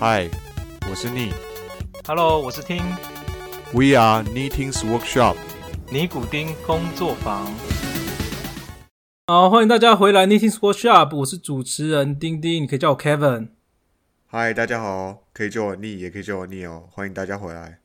嗨，我是逆 Hello，我是听，We are Knitting's Workshop。尼古丁工作坊。好，欢迎大家回来 Knitting's Workshop，我是主持人丁丁，你可以叫我 Kevin。嗨，大家好，可以叫我逆，也可以叫我逆哦。欢迎大家回来。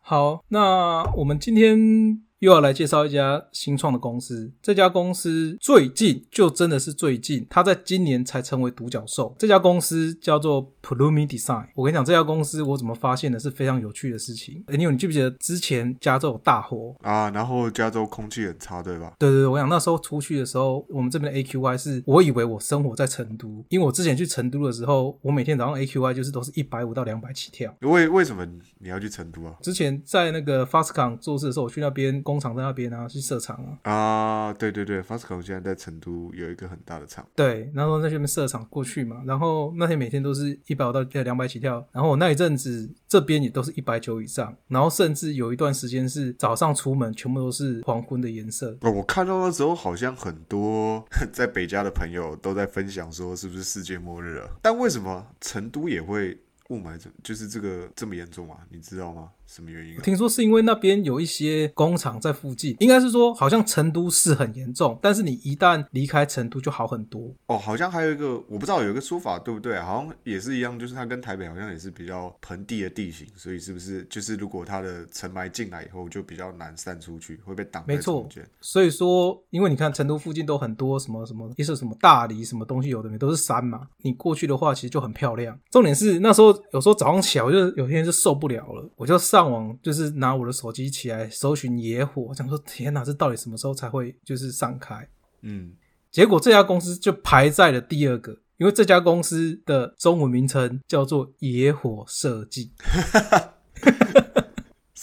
好，那我们今天又要来介绍一家新创的公司。这家公司最近就真的是最近，它在今年才成为独角兽。这家公司叫做 Plumi Design。我跟你讲，这家公司我怎么发现的是非常有趣的事情。哎，你有你记不记得之前加州有大火？啊，然后加州空气很差，对吧？对对对，我想那时候出去的时候，我们这边的 AQI 是我以为我生活在成都，因为我之前去成都的时候，我每天早上 AQI 就是都是一百五到两百起跳。为为什么你要去成都啊？之前在那个 Fastcon 做事的时候，我去那边工厂在那边啊，去设厂啊。啊，对对对 f a s c o 现在在成都有一个很大的厂。对，然后在那边设厂过去嘛，然后那天每天都是一百五到两百起跳，然后我那一阵子这边也都是一百九以上，然后甚至有一段时间是早上出门全部都是黄昏的颜色。哦，我看到的时候好像很多 在北加的朋友都在分享说是不是世界末日了？但为什么成都也会雾霾这就是这个这么严重啊？你知道吗？什么原因、啊？听说是因为那边有一些工厂在附近，应该是说好像成都是很严重，但是你一旦离开成都就好很多。哦，好像还有一个我不知道有一个说法对不对啊？好像也是一样，就是它跟台北好像也是比较盆地的地形，所以是不是就是如果它的尘霾进来以后就比较难散出去，会被挡在没错。所以说，因为你看成都附近都很多什么什么，一是什么大理什么东西，有的没都是山嘛。你过去的话，其实就很漂亮。重点是那时候有时候早上起来，我就有天就受不了了，我就上网就是拿我的手机起来搜寻野火，我想说天哪，这到底什么时候才会就是散开？嗯，结果这家公司就排在了第二个，因为这家公司的中文名称叫做野火设计。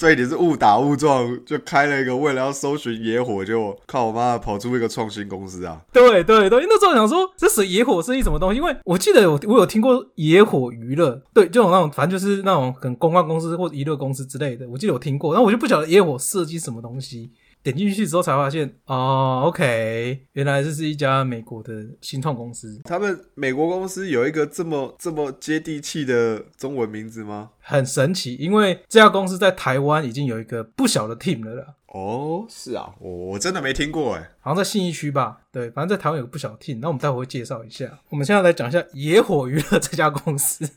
所以你是误打误撞就开了一个为了要搜寻野火，就靠我妈跑出一个创新公司啊！对对对，那时候想说这是野火是一什么东西？因为我记得我我有听过野火娱乐，对，就种那种反正就是那种很公关公司或者娱乐公司之类的，我记得有听过，然后我就不晓得野火设计什么东西。点进去之后才发现，哦，OK，原来这是一家美国的新创公司，他们美国公司有一个这么这么接地气的中文名字吗？很神奇。因为这家公司在台湾已经有一个不小的 team 了啦，哦，是啊，我我真的没听过哎。好像在信义区吧？对，反正在台湾有个不小的 team。那我们待会会介绍一下。我们现在来讲一下野火娱乐这家公司。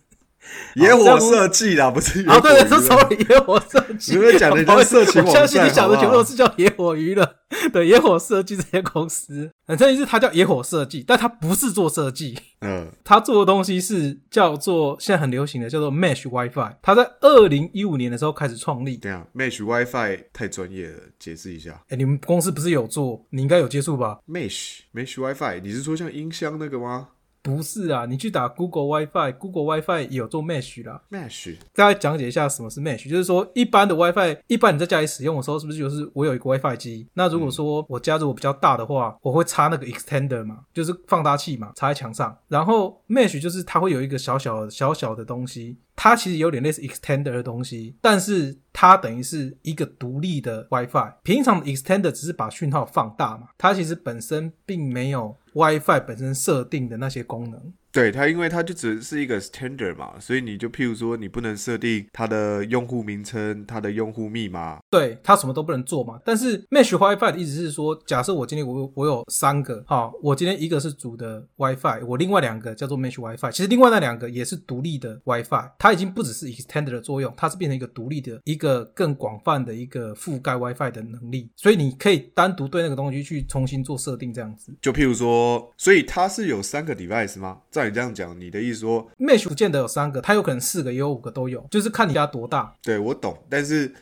野火设计啦，不是啊，对对，是从野火设计。你们讲的像色情我网站相信你讲的全部都是叫野火娱乐，对，野火设计这些公司，很正是它叫野火设计，但它不是做设计，嗯，它做的东西是叫做现在很流行的叫做 Mesh WiFi。它在二零一五年的时候开始创立。这样 Mesh WiFi 太专业了，解释一下。哎，你们公司不是有做？你应该有接触吧？Mesh Mesh WiFi，你是说像音箱那个吗不是啊，你去打 Google WiFi，Google WiFi 也有做 Mesh 啦。？Mesh 大家讲解一下什么是 Mesh，就是说一般的 WiFi，一般你在家里使用的时候，是不是就是我有一个 WiFi 机？那如果说我家如果比较大的话，我会插那个 extender 嘛，就是放大器嘛，插在墙上。然后 Mesh 就是它会有一个小小小小的东西，它其实有点类似 extender 的东西，但是它等于是一个独立的 WiFi。平常的 extender 只是把讯号放大嘛，它其实本身并没有 WiFi 本身设定的那些功能。对它，因为它就只是一个 standard 嘛，所以你就譬如说，你不能设定它的用户名称、它的用户密码。对，它什么都不能做嘛。但是 Mesh WiFi 的意思是说，假设我今天我有我有三个，好，我今天一个是主的 WiFi，我另外两个叫做 Mesh WiFi，其实另外那两个也是独立的 WiFi，它已经不只是 extender 的作用，它是变成一个独立的一个更广泛的一个覆盖 WiFi 的能力，所以你可以单独对那个东西去重新做设定，这样子。就譬如说，所以它是有三个 device 吗？照你这样讲，你的意思说，Mesh 不见得有三个，它有可能四个，也有五个都有，就是看你家多大。对我懂，但是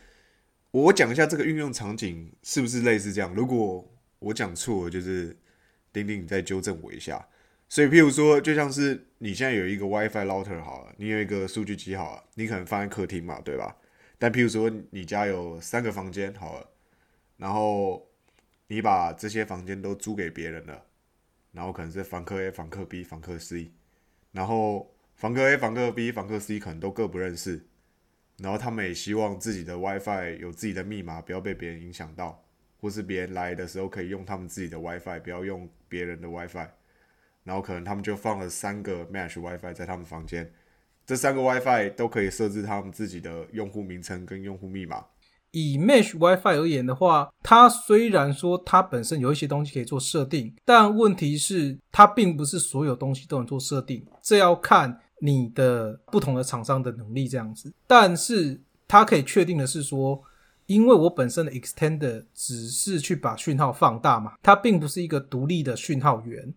我讲一下这个运用场景是不是类似这样？如果我讲错了，就是丁丁你再纠正我一下。所以，譬如说，就像是你现在有一个 WiFi router 好了，你有一个数据机好了，你可能放在客厅嘛，对吧？但譬如说，你家有三个房间好了，然后你把这些房间都租给别人了，然后可能是房客 A、房客 B、房客 C，然后房客 A、房客 B、房客 C 可能都各不认识，然后他们也希望自己的 WiFi 有自己的密码，不要被别人影响到，或是别人来的时候可以用他们自己的 WiFi，不要用别人的 WiFi。然后可能他们就放了三个 Mesh WiFi 在他们房间，这三个 WiFi 都可以设置他们自己的用户名称跟用户密码。以 Mesh WiFi 而言的话，它虽然说它本身有一些东西可以做设定，但问题是它并不是所有东西都能做设定，这要看你的不同的厂商的能力这样子。但是它可以确定的是说，因为我本身的 Extender 只是去把讯号放大嘛，它并不是一个独立的讯号源。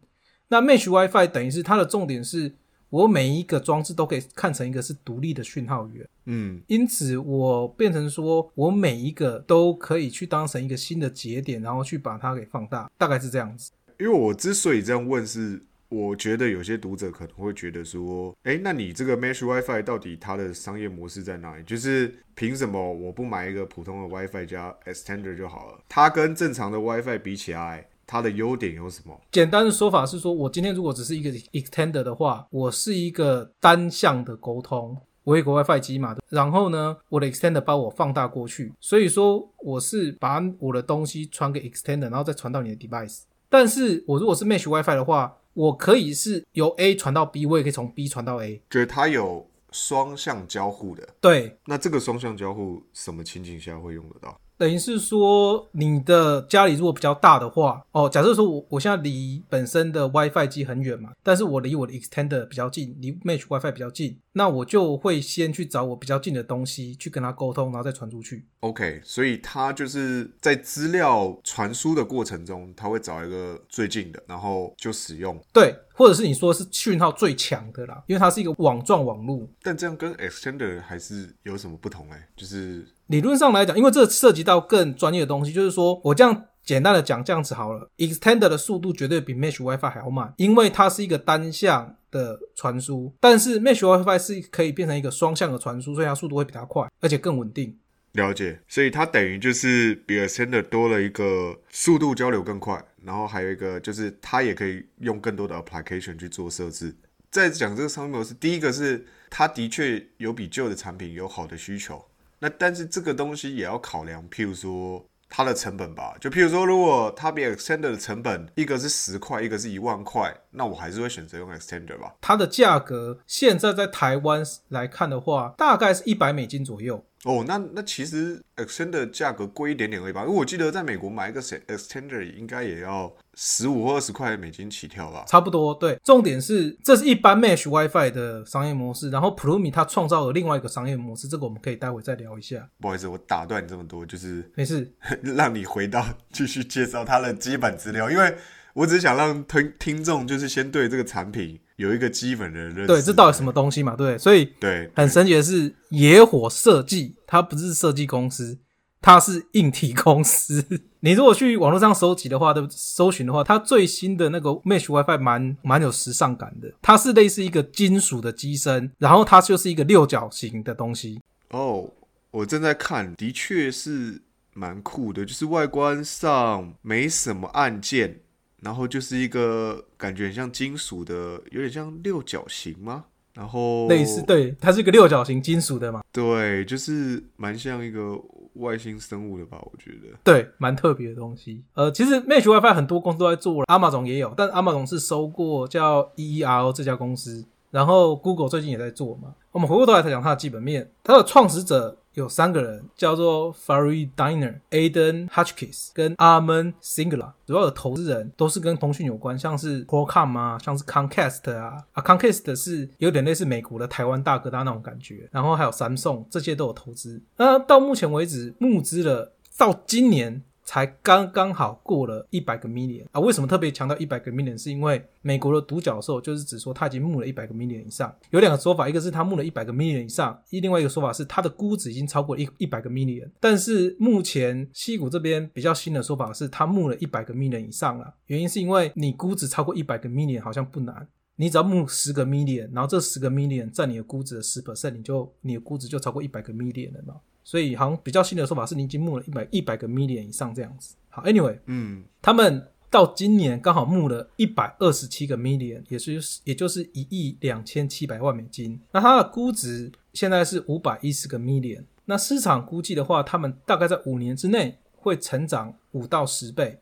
那 Mesh WiFi 等于是它的重点是。我每一个装置都可以看成一个是独立的讯号源，嗯，因此我变成说我每一个都可以去当成一个新的节点，然后去把它给放大，大概是这样子。因为我之所以这样问，是我觉得有些读者可能会觉得说，哎，那你这个 Mesh WiFi 到底它的商业模式在哪里？就是凭什么我不买一个普通的 WiFi 加 Extender 就好了？它跟正常的 WiFi 比起来。它的优点有什么？简单的说法是说，我今天如果只是一个 extender 的话，我是一个单向的沟通，我有个 WiFi 机嘛，然后呢，我的 extender 把我放大过去，所以说我是把我的东西传给 extender，然后再传到你的 device。但是我如果是 mesh WiFi 的话，我可以是由 A 传到 B，我也可以从 B 传到 A，就是它有双向交互的。对，那这个双向交互什么情景下会用得到？等于是说，你的家里如果比较大的话，哦，假设说我我现在离本身的 WiFi 机很远嘛，但是我离我的 extender 比较近，离 Mesh WiFi 比较近，那我就会先去找我比较近的东西去跟它沟通，然后再传出去。OK，所以它就是在资料传输的过程中，它会找一个最近的，然后就使用。对，或者是你说是讯号最强的啦，因为它是一个网状网络。但这样跟 extender 还是有什么不同？哎，就是。理论上来讲，因为这涉及到更专业的东西，就是说我这样简单的讲这样子好了，extender 的速度绝对比 mesh WiFi 还要慢，因为它是一个单向的传输，但是 mesh WiFi 是可以变成一个双向的传输，所以它速度会比它快，而且更稳定。了解，所以它等于就是比 extender 多了一个速度交流更快，然后还有一个就是它也可以用更多的 application 去做设置。在讲这个商业模式，第一个是它的确有比旧的产品有好的需求。那但是这个东西也要考量，譬如说它的成本吧。就譬如说，如果它比 extender 的成本一个是十块，一个是一万块，那我还是会选择用 extender 吧。它的价格现在在台湾来看的话，大概是一百美金左右。哦，那那其实 extender 价格贵一点点而已吧，因为我记得在美国买一个 extender 应该也要十五或二十块美金起跳吧。差不多，对。重点是这是一般 mesh WiFi 的商业模式，然后 Plumi 它创造了另外一个商业模式，这个我们可以待会再聊一下。不好意思，我打断你这么多，就是没事，让你回到继续介绍它的基本资料，因为我只是想让听听众就是先对这个产品。有一个基本的认识，对，这到底什么东西嘛？对，所以对，很神奇的是，野火设计它不是设计公司，它是硬体公司。你如果去网络上搜集的话，对，搜寻的话，它最新的那个 Mesh WiFi 蛮蛮有时尚感的，它是类似一个金属的机身，然后它就是一个六角形的东西。哦，我正在看，的确是蛮酷的，就是外观上没什么按键。然后就是一个感觉很像金属的，有点像六角形吗？然后类似，对，它是一个六角形金属的嘛？对，就是蛮像一个外星生物的吧？我觉得，对，蛮特别的东西。呃，其实 Mesh WiFi 很多公司都在做了，阿玛总也有，但阿玛总是收过叫 EERO 这家公司，然后 Google 最近也在做嘛。我们回过头来才讲它的基本面，它的创始者。有三个人，叫做 Farid Diner、Aden Hutchkiss 跟 Arman Singla，主要的投资人都是跟通讯有关，像是 Qualcomm 啊，像是 Comcast 啊，啊 Comcast 是有点类似美国的台湾大哥大那种感觉，然后还有 Samsung，这些都有投资。那到目前为止募资了，到今年。才刚刚好过了一百个 million 啊！为什么特别强调一百个 million？是因为美国的独角兽就是指说他已经募了一百个 million 以上。有两个说法，一个是他募了一百个 million 以上，另外一个说法是他的估值已经超过一一百个 million。但是目前西谷这边比较新的说法是，他募了一百个 million 以上了。原因是因为你估值超过一百个 million 好像不难，你只要募十个 million，然后这十个 million 占你的估值的十 percent，你就你的估值就超过一百个 million 了。所以，好像比较新的说法是，你已经募了一百一百个 million 以上这样子。好，anyway，嗯，他们到今年刚好募了一百二十七个 million，也是也就是一亿两千七百万美金。那它的估值现在是五百一十个 million。那市场估计的话，他们大概在五年之内会成长五到十倍。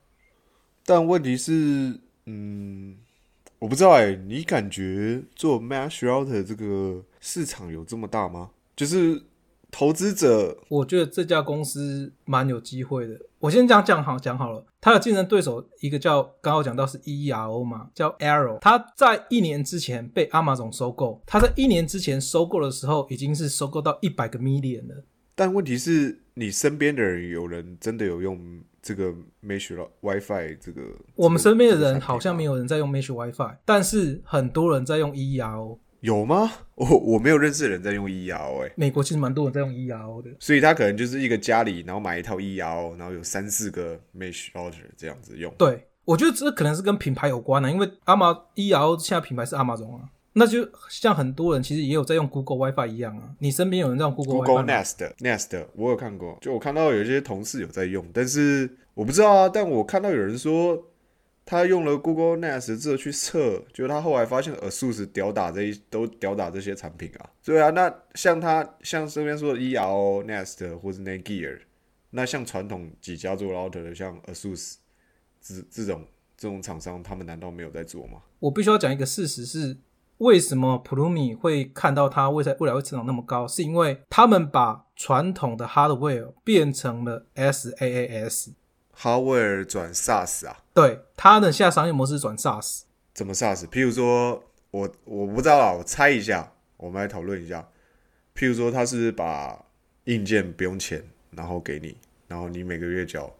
但问题是，嗯，我不知道哎，你感觉做 Mash Router 这个？市场有这么大吗？就是投资者我觉得这家公司蛮有机会的。我先讲讲好讲好了，它的竞争对手一个叫刚刚我讲到是 EERO 嘛，叫 Arrow，它在一年之前被 Amazon 收购，它在一年之前收购的时候已经是收购到一百个 million 了。但问题是你身边的人有人真的有用这个 Mesh WiFi 这个？我们身边的人好像吗没有人在用 Mesh WiFi，但是很多人在用 EERO。有吗？我我没有认识的人在用 ERO 哎、美国其实蛮多人在用 EERO 的。所以他可能就是一个家里，然后买一套 ERO，然后有三四个 Mesh router 这样子用。对，我觉得这可能是跟品牌有关的、因为阿玛 ERO 现在品牌是 Amazon 啊，那就像很多人其实也有在用 Google WiFi 一样啊。你身边有人在用 Google Google Nest Nest 我有看过，就我看到有一些同事有在用，但是我不知道啊。但我看到有人说他用了 Google Nest 之后去测，就他后来发现 ASUS 吊打这一都屌打这些产品啊。对啊，那像他像这边说的 ERO Nest 或是 Netgear，那像传统几家做 router 的，像 ASUS 这这种这种厂商，他们难道没有在做吗？我必须要讲一个事实是，为什么 Plumi 会看到它未来未来会成长那么高，是因为他们把传统的 hardware 变成了 SaaS。Hardware 转 SaaS 啊？对，它的现在商业模式转 SaaS。怎么 SaaS？譬如说，我我不知道啊，我猜一下，我们来讨论一下。譬如说，他是是把硬件不用钱，然后给你，然后你每个月缴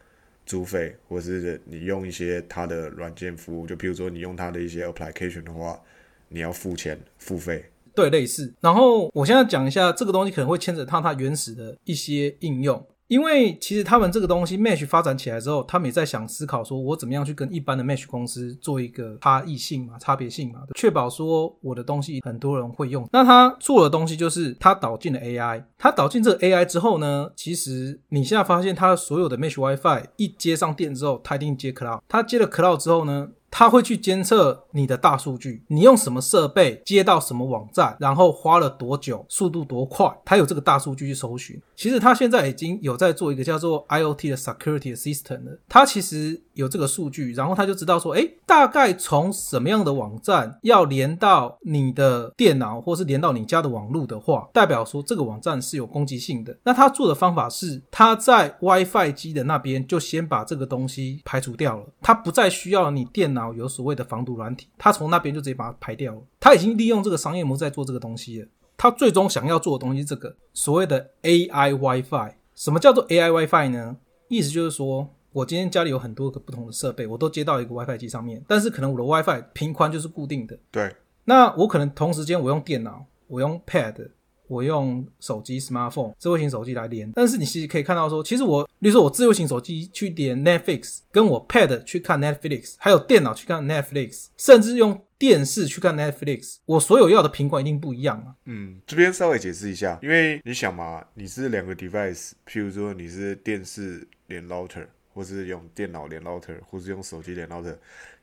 租费，或是你用一些他的软件服务，就譬如说你用他的一些 application 的话，你要付钱付费。对，类似。然后我现在讲一下这个东西可能会牵扯到它原始的一些应用，因为其实他们这个东西 Mesh 发展起来之后，他们也在想思考说，我怎么样去跟一般的 Mesh 公司做一个差异性嘛、差别性嘛，确保说我的东西很多人会用。那他做的东西就是他导进了 AI，他导进这个 AI 之后呢，其实你现在发现他所有的 Mesh WiFi 一接上电之后，它一定接 Cloud，它接了 Cloud 之后呢，它会去监测你的大数据，你用什么设备接到什么网站，然后花了多久，速度多快，它有这个大数据去搜寻。其实它现在已经有在做一个叫做 IoT 的 security system 了，它其实有这个数据，然后它就知道说，诶，大概从什么样的网站要连到你的电脑，或是连到你家的网络的话，代表说这个网站是有攻击性的。那它做的方法是，它在 WiFi 机的那边就先把这个东西排除掉了，它不再需要你电脑有所谓的防毒软体，他从那边就直接把它排掉了。他已经利用这个商业模式在做这个东西了。他最终想要做的东西是这个所谓的 AI WiFi。什么叫做 AI WiFi 呢？意思就是说，我今天家里有很多个不同的设备，我都接到一个 WiFi 机上面，但是可能我的 WiFi 频宽就是固定的。对，那我可能同时间我用电脑，我用 Pad，我用手机 smartphone 智慧型手机来连，但是你其实可以看到说，其实我，比如说我智慧型手机去连 Netflix，跟我 Pad 去看 Netflix，还有电脑去看 Netflix，甚至用电视去看 Netflix，我所有要的频宽一定不一样啊。嗯，这边稍微解释一下，因为你想嘛，你是两个 device，譬如说你是电视连 router，或是用电脑连 router，或是用手机连 router，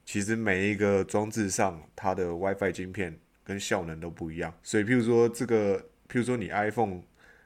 其实每一个装置上它的 WiFi 晶片跟效能都不一样，所以譬如说这个，譬如说你 iPhone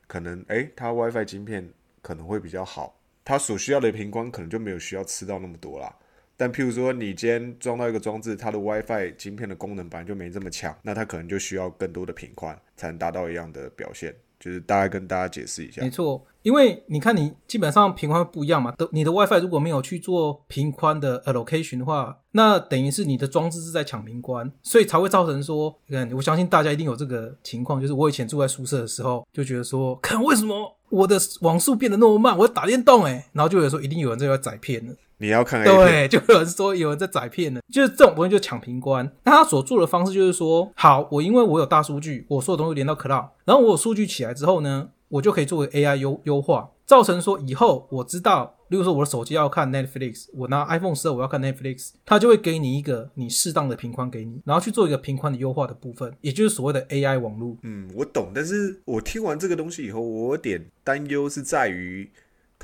可能诶，它 WiFi 晶片可能会比较好，它所需要的频宽可能就没有需要吃到那么多啦。但譬如说，你今天装到一个装置，它的 WiFi 晶片的功能本来就没这么强，那它可能就需要更多的频宽才能达到一样的表现。就是大概跟大家解释一下没，错，因为你看你基本上频宽不一样嘛，都你的 WiFi 如果没有去做频宽的 allocation 的话，那等于是你的装置是在抢频宽，所以才会造成说，嗯，我相信大家一定有这个情况，就是我以前住在宿舍的时候，就觉得说，看为什么我的网速变得那么慢，我要打电动哎，然后就有时候一定有人在载片了。你要看 A 片，对，就有人说有人在宰片呢，就是这种东西就抢频宽。那他所做的方式就是说，好，我因为我有大数据，我所有东西连到 cloud，然后我有数据起来之后呢，我就可以作为 AI 优优化，造成说以后我知道，例如说我的手机要看 Netflix，我拿 iPhone 十二我要看 Netflix，它就会给你一个你适当的频宽给你，然后去做一个频宽的优化的部分，也就是所谓的 AI 网络。嗯，我懂，但是我听完这个东西以后，我有点担忧是在于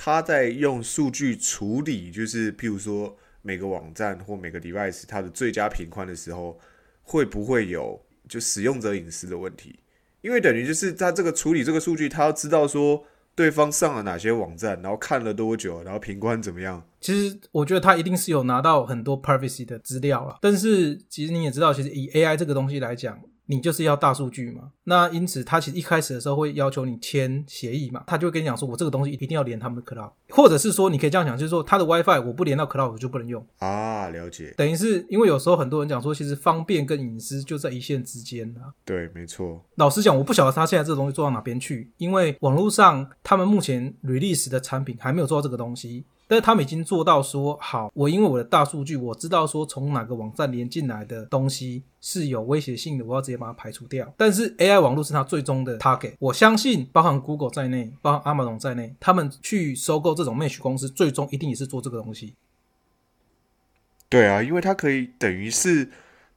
他在用数据处理，就是譬如说每个网站或每个 device 它的最佳频宽的时候，会不会有就使用者隐私的问题？因为等于就是他这个处理这个数据，他要知道说对方上了哪些网站，然后看了多久，然后频宽怎么样。其实我觉得他一定是有拿到很多 privacy 的资料了，但是其实你也知道，其实以 AI 这个东西来讲，你就是要大数据嘛。那因此，他其实一开始的时候会要求你签协议嘛，他就会跟你讲说，我这个东西一定要连他们的 cloud，或者是说你可以这样讲，就是说他的 WiFi 我不连到 cloud 我就不能用。啊，了解，等于是因为有时候很多人讲说，其实方便跟隐私就在一线之间啊。对，没错，老实讲，我不晓得他现在这个东西做到哪边去，因为网络上他们目前 release 的产品还没有做到这个东西。但是他们已经做到说好，我因为我的大数据，我知道说从哪个网站连进来的东西是有威胁性的，我要直接把它排除掉。但是 AI 网络是它最终的 target，我相信包含 Google 在内，包含 Amazon 在内，他们去收购这种 Mesh 公司，最终一定也是做这个东西。对啊，因为它可以等于是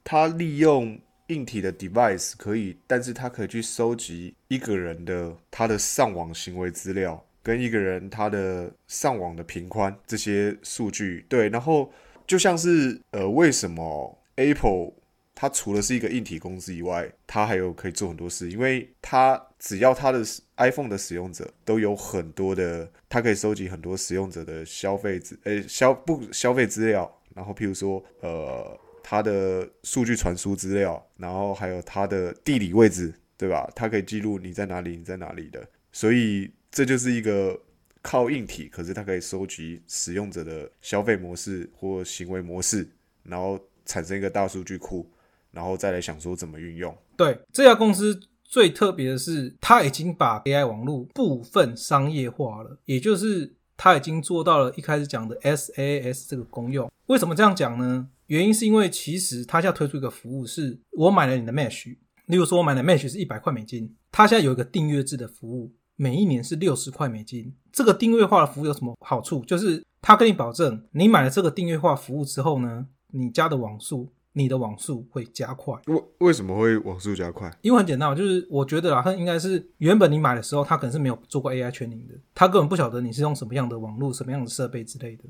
它利用硬体的 device 可以，但是它可以去收集一个人的他的上网行为资料。跟一个人他的上网的频宽这些数据，对，然后就像是呃，为什么 Apple 它除了是一个硬体公司以外，它还有可以做很多事，因为它只要它的 iPhone 的使用者都有很多的，它可以收集很多使用者的消费资，呃，消不消费资料，然后譬如说呃，它的数据传输资料，然后还有它的地理位置，对吧？它可以记录你在哪里，你在哪里的，所以。这就是一个靠硬体，可是它可以收集使用者的消费模式或行为模式，然后产生一个大数据库，然后再来想说怎么运用。对这家公司最特别的是，它已经把 AI 网络部分商业化了，也就是它已经做到了一开始讲的 SaaS 这个功用。为什么这样讲呢？原因是因为其实它现在推出一个服务，是我买了你的 Mesh，例如说我买的 Mesh 是一百块美金，它现在有一个订阅制的服务。每一年是六十块美金。这个订阅化的服务有什么好处？就是他跟你保证，你买了这个订阅化服务之后呢，你家的网速，你的网速会加快。为为什么会网速加快？因为很简单，就是我觉得啊，他应该是原本你买的时候，他可能是没有做过 AI 全零的，他根本不晓得你是用什么样的网络、什么样的设备之类的。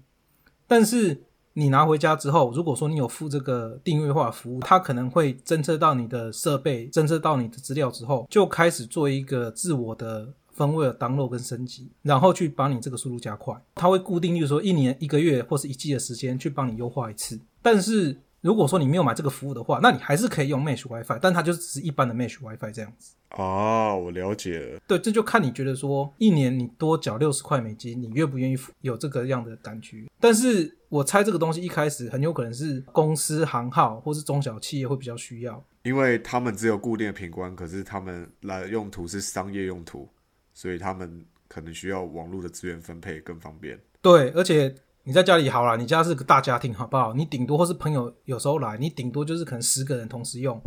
但是你拿回家之后，如果说你有付这个订阅化服务，它可能会侦测到你的设备，侦测到你的资料之后，就开始做一个自我的。分位的 download 跟升级，然后去把你这个速度加快。它会固定，例如说一年、一个月或是一季的时间去帮你优化一次。但是如果说你没有买这个服务的话，那你还是可以用 Mesh WiFi，但它就只是一般的 Mesh WiFi 这样子。啊，我了解了。对，这就看你觉得说一年你多缴六十块美金，你愿不愿意有这个样的感觉？但是我猜这个东西一开始很有可能是公司行号或是中小企业会比较需要，因为他们只有固定的频宽，可是他们来用途是商业用途。所以他们可能需要网络的资源分配更方便。对，而且你在家里好了，你家是个大家庭，好不好？你顶多或是朋友有时候来，你顶多就是可能十个人同时用。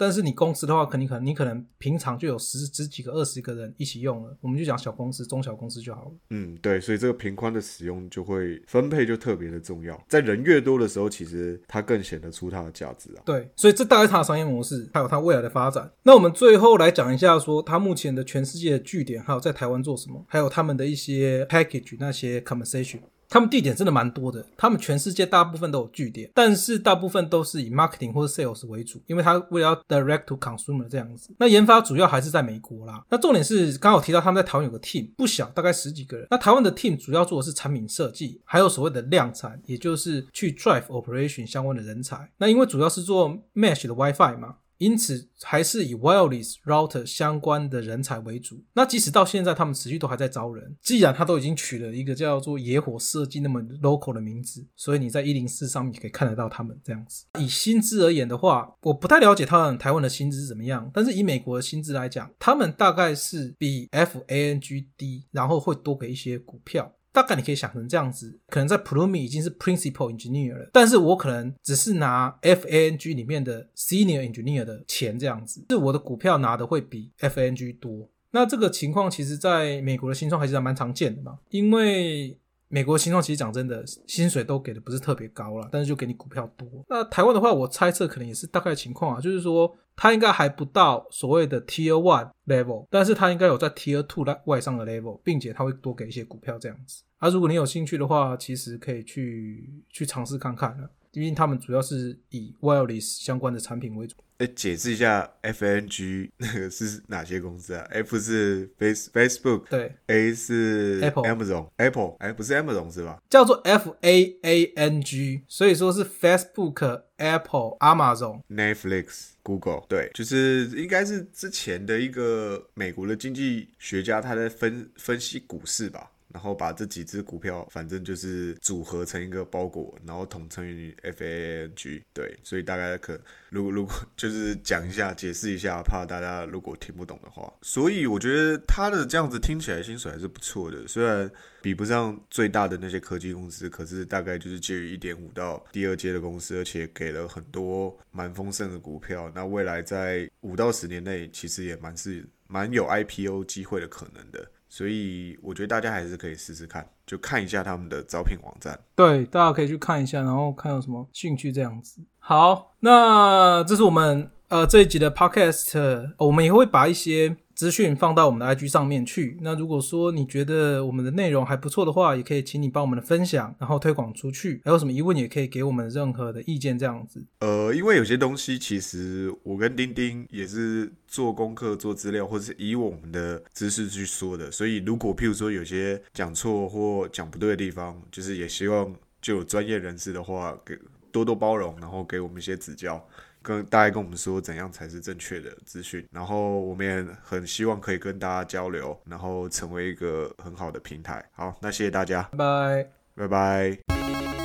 但是你公司的话，肯定可能你可能平常就有十十几个、二十个人一起用了，我们就讲小公司、中小公司就好了。嗯，对，所以这个频宽的使用就会分配就特别的重要，在人越多的时候，其实它更显得出它的价值啊。对，所以这大概是它的商业模式，还有它未来的发展。那我们最后来讲一下，说它目前的全世界的据点，还有在台湾做什么，还有他们的一些 package 那些 conversation。他们地点真的蛮多的，他们全世界大部分都有据点，但是大部分都是以 marketing 或者 sales 为主，因为他为了要 direct to consumer 这样子。那研发主要还是在美国啦。那重点是刚好提到他们在台湾有个 team 不小，大概十几个人。那台湾的 team 主要做的是产品设计，还有所谓的量产，也就是去 drive operation 相关的人才。那因为主要是做 mesh 的 WiFi 嘛。因此，还是以 wireless router 相关的人才为主。那即使到现在，他们持续都还在招人。既然他都已经取了一个叫做“野火设计”那么 local 的名字，所以你在一零四上面可以看得到他们这样子。以薪资而言的话，我不太了解他们台湾的薪资是怎么样。但是以美国的薪资来讲，他们大概是比 FANG 低，然后会多给一些股票。大概你可以想成这样子，可能在 Plumi 已经是 Principal Engineer 了，但是我可能只是拿 FANG 里面的 Senior Engineer 的钱这样子，是我的股票拿的会比 FANG 多。那这个情况其实在美国的新创还是蛮常见的嘛，因为。美国新创其实讲真的，薪水都给的不是特别高了，但是就给你股票多。那台湾的话，我猜测可能也是大概情况啊，就是说它应该还不到所谓的 Tier One level，但是它应该有在 Tier Two 外上的 level，并且它会多给一些股票这样子。啊，如果你有兴趣的话，其实可以去去尝试看看因为他们主要是以 wireless 相关的产品为主。哎，解释一下 FNG 那个是哪些公司啊？F 是 Face Facebook，对，A 是 Apple Amazon，Apple 哎不是 Amazon 是吧？叫做 F A A N G，所以说是 Facebook、Apple、Amazon。Netflix、Google，对，就是应该是之前的一个美国的经济学家，他在分分析股市吧，然后把这几只股票，反正就是组合成一个包裹，然后统称于 FANG，对，所以大概可如果如果就是讲一下，解释一下，怕大家如果听不懂的话，所以我觉得他的这样子听起来薪水还是不错的，虽然比不上最大的那些科技公司，可是大概就是介于一点五到第二阶的公司，而且给了很多蛮丰盛的股票。那未来在五到十年内，其实也蛮是蛮有 IPO 机会的可能的。所以我觉得大家还是可以试试看，就看一下他们的招聘网站。对，大家可以去看一下，然后看有什么兴趣这样子。好，那这是我们呃这一集的 podcast，我们也会把一些资讯放到我们的 IG 上面去。那如果说你觉得我们的内容还不错的话，也可以请你帮我们的分享，然后推广出去。还有什么疑问，也可以给我们任何的意见这样子。呃，因为有些东西其实我跟丁丁也是做功课、做资料，或者是以我们的知识去说的，所以如果譬如说有些讲错或讲不对的地方，就是也希望就有专业人士的话，给多多包容，然后给我们一些指教。跟大家跟我们说怎样才是正确的资讯，然后我们也很希望可以跟大家交流，然后成为一个很好的平台。好，那谢谢大家，拜拜。拜拜。